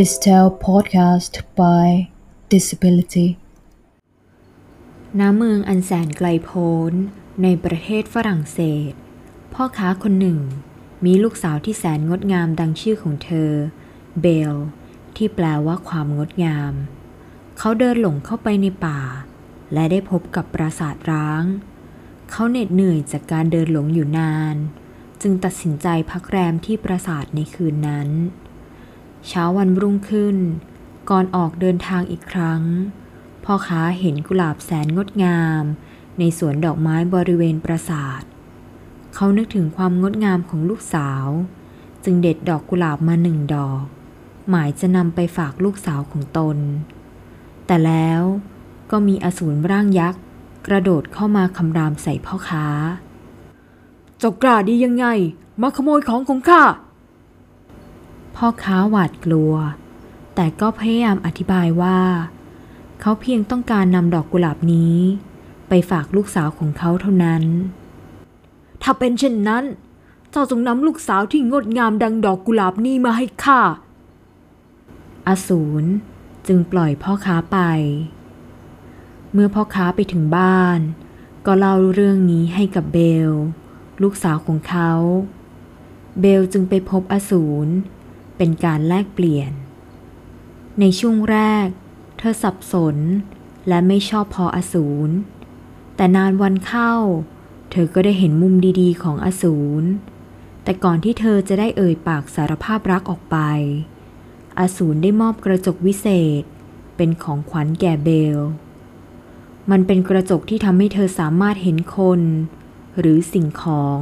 This Tale podcast by Disability ณเมืองอันแสนไกลโพ้น ในประเทศฝรั่งเศส พ่อค้าคนหนึ่ง มีลูกสาวที่แสนงดงามดังชื่อของเธอ เบล ที่แปลว่าความงดงาม เขาเดินหลงเข้าไปในป่า และได้พบกับปราสาทร้าง เขาเหน็ดเหนื่อยจากการเดินหลงอยู่นาน จึงตัดสินใจพักแรมที่ปราสาทในคืนนั้น เช้าวันรุ่งขึ้น ก่อนออกเดินทางอีกครั้ง พ่อค้าเห็นกุหลาบแสนงดงาม ในสวนดอกไม้บริเวณปราสาท เขานึกถึงความงดงามของลูกสาว จึงเด็ดดอกกุหลาบมาหนึ่งดอก หมายจะนำไปฝากลูกสาวของตน แต่แล้วก็มีอสูรร่างยักษ์ กระโดดเข้ามาคำรามใส่พ่อค้า เจ้ากล้าดียังไง มาขโมยของของข้า พ่อค้าหวาดกลัว แต่ก็พยายามอธิบายว่า เขาเพียงต้องการนำดอกกุหลาบนี้ ไปฝากลูกสาวของเขาเท่านั้น ถ้าเป็นเช่นนั้น เจ้าจงนำลูกสาวที่งดงามดังดอกกุหลาบนี้มาให้ข้าอสูรจึงปล่อยพ่อค้าไป เมื่อพ่อค้าไปถึงบ้าน ก็เล่าเรื่องนี้ให้กับเบล ลูกสาวของเขา เบลจึงไปพบอสูร เป็นการแลกเปลี่ยน ในช่วงแรก เธอสับสนและไม่ชอบพออสูร แต่นานวันเข้า เธอก็ได้เห็นมุมดีๆ ของอสูร แต่ก่อนที่เธอจะได้เอ่ยปากสารภาพรักออกไป อสูรได้มอบกระจกวิเศษ เป็นของขวัญแก่เบล มันเป็นกระจกที่ทำให้เธอสามารถเห็นคน หรือสิ่งของ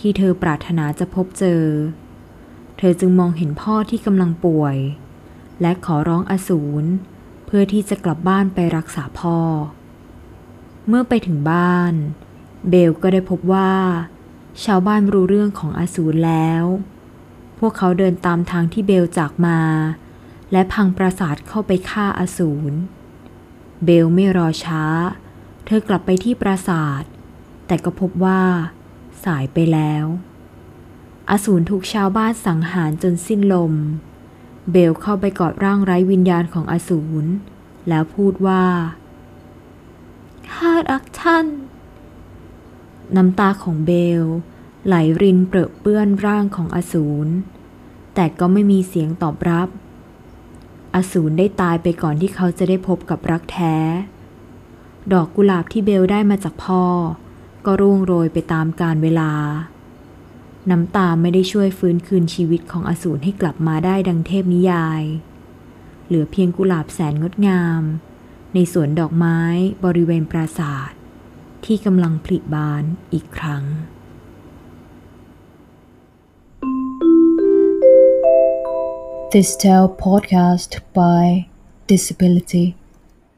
ที่เธอปรารถนาจะพบเจอ เธอจึงมองเห็นพ่อที่กำลังป่วย และขอร้องอสูรเพื่อที่จะกลับบ้านไปรักษาพ่อ เมื่อไปถึงบ้าน เบลก็ได้พบว่า ชาวบ้านรู้เรื่องของอสูรแล้ว พวกเขาเดินตามทางที่เบลจากมา และพังปราสาทเข้าไปฆ่าอสูร เบลไม่รอช้า เธอกลับไปที่ปราสาท แต่ก็พบว่าสายไปแล้ว อสูรถูกชาวบ้านสังหารจนสิ้นลม เบลเข้าไปกอดร่างไร้วิญญาณของอสูรแล้วพูดว่า ข้ารักท่าน น้ำตาของเบล ไหลรินเปรอะเปื้อนร่างของอสูร แต่ก็ไม่มีเสียงตอบรับ อสูรได้ตายไปก่อนที่เขาจะได้พบกับรักแท้ ดอกกุหลาบที่เบลได้มาจากพ่อ ก็ร่วงโรยไปตามกาลเวลา น้ำตาไม่ได้ช่วยฟื้นคืนชีวิตของอสูรให้กลับมาได้ดังเทพนิยาย เหลือเพียงกุหลาบแสนงดงาม ในสวนดอกไม้บริเวณปราสาท ที่กำลังผลิบานอีกครั้ง This Tale podcast by Disability